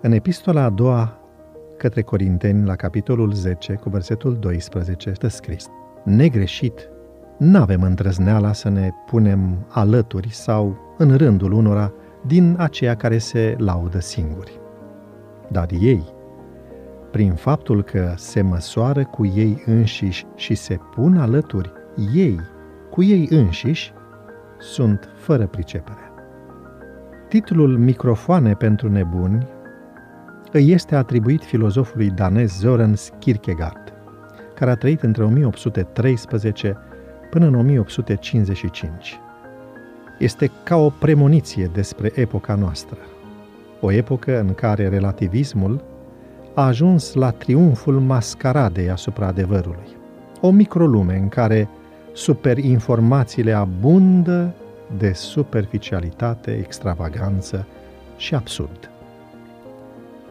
În epistola a doua către Corinteni, la capitolul 10, cu versetul 12, stă scris Negreșit, n-avem îndrăzneala să ne punem alături sau în rândul unora din aceia care se laudă singuri. Dar ei, prin faptul că se măsoară cu ei înșiși și se pun alături ei cu ei înșiși, sunt fără pricepere. Titlul Microfoane pentru nebuni îi este atribuit filozofului danez Søren Kierkegaard, care a trăit între 1813 până în 1855. Este ca o premoniție despre epoca noastră, o epocă în care relativismul a ajuns la triumful mascaradei asupra adevărului. O microlume în care superinformațiile abundă de superficialitate, extravaganță și absurd.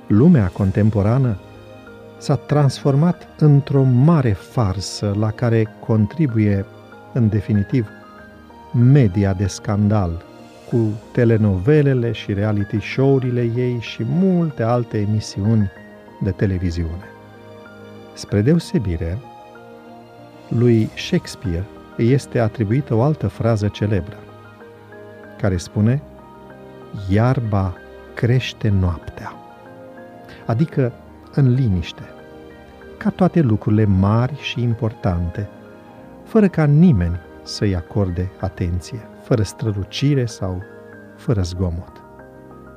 Lumea contemporană s-a transformat într-o mare farsă la care contribuie, în definitiv, media de scandal, cu telenovelele și reality show-urile ei și multe alte emisiuni de televiziune. Spre deosebire, lui Shakespeare îi este atribuită o altă frază celebră, care spune Iarba crește noaptea, adică în liniște, ca toate lucrurile mari și importante, fără ca nimeni să-i acorde atenție, fără strălucire sau fără zgomot.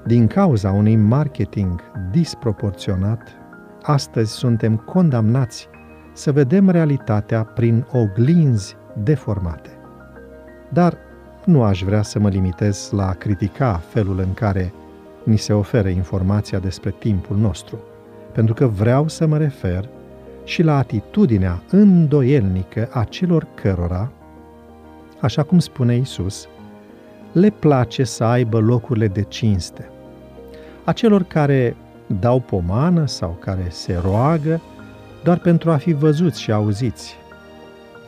Din cauza unui marketing disproporționat, astăzi suntem condamnați să vedem realitatea prin oglinzi deformate. Dar nu aș vrea să mă limitez la a critica felul în care ni se oferă informația despre timpul nostru, pentru că vreau să mă refer și la atitudinea îndoielnică a celor cărora, așa cum spune Isus, le place să aibă locurile de cinste. A celor care dau pomană sau care se roagă doar pentru a fi văzuți și auziți,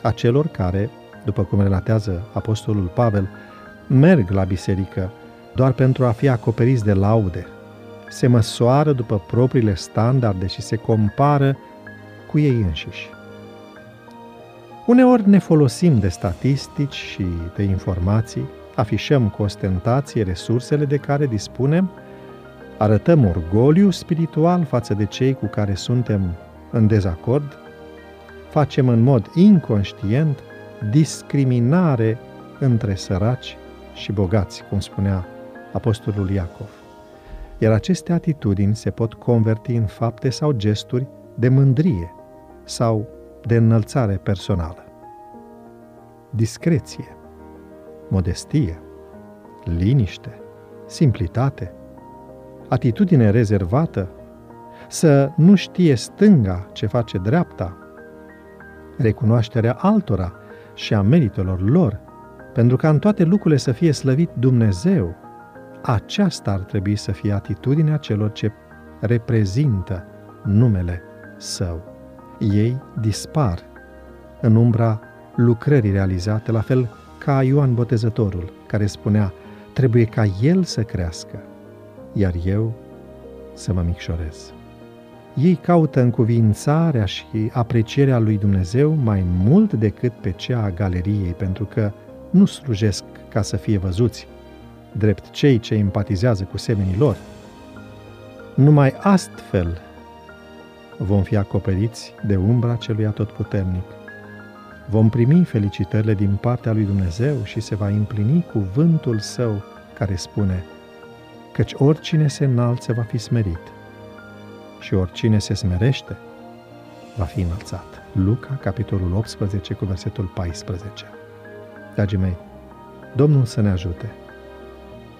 a celor care, după cum relatează Apostolul Pavel, merg la biserică doar pentru a fi acoperiți de laude, se măsoară după propriile standarde și se compară cu ei înșiși. Uneori ne folosim de statistici și de informații, afișăm cu ostentație resursele de care dispunem, arătăm orgoliu spiritual față de cei cu care suntem în dezacord facem în mod inconștient discriminare între săraci și bogați, cum spunea apostolul Iacov. Iar aceste atitudini se pot converti în fapte sau gesturi de mândrie sau de înălțare personală. Discreție, modestie, liniște, simplitate, atitudine rezervată, să nu știe stânga ce face dreapta, recunoașterea altora și a meritelor lor, pentru ca în toate lucrurile să fie slăvit Dumnezeu. Aceasta ar trebui să fie atitudinea celor ce reprezintă numele Său. Ei dispar în umbra lucrării realizate, la fel ca Ioan Botezătorul, care spunea, trebuie ca El să crească, iar eu să mă micșorez. Ei caută încuvințarea și aprecierea lui Dumnezeu mai mult decât pe cea a galeriei, pentru că nu slujesc ca să fie văzuți, drept cei ce empatizează cu semenii lor. Numai astfel vom fi acoperiți de umbra celui atotputernic. Vom primi felicitările din partea lui Dumnezeu și se va împlini cuvântul său care spune căci oricine se înalță va fi smerit și oricine se smerește va fi înălțat. Luca, capitolul 18, cu versetul 14. Dragii mei, Domnul să ne ajute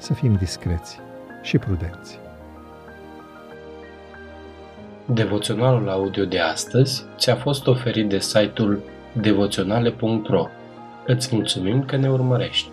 să fim discreți și prudenți. Devoționalul audio de astăzi ți-a fost oferit de site-ul devoționale.ro. Îți mulțumim că ne urmărești!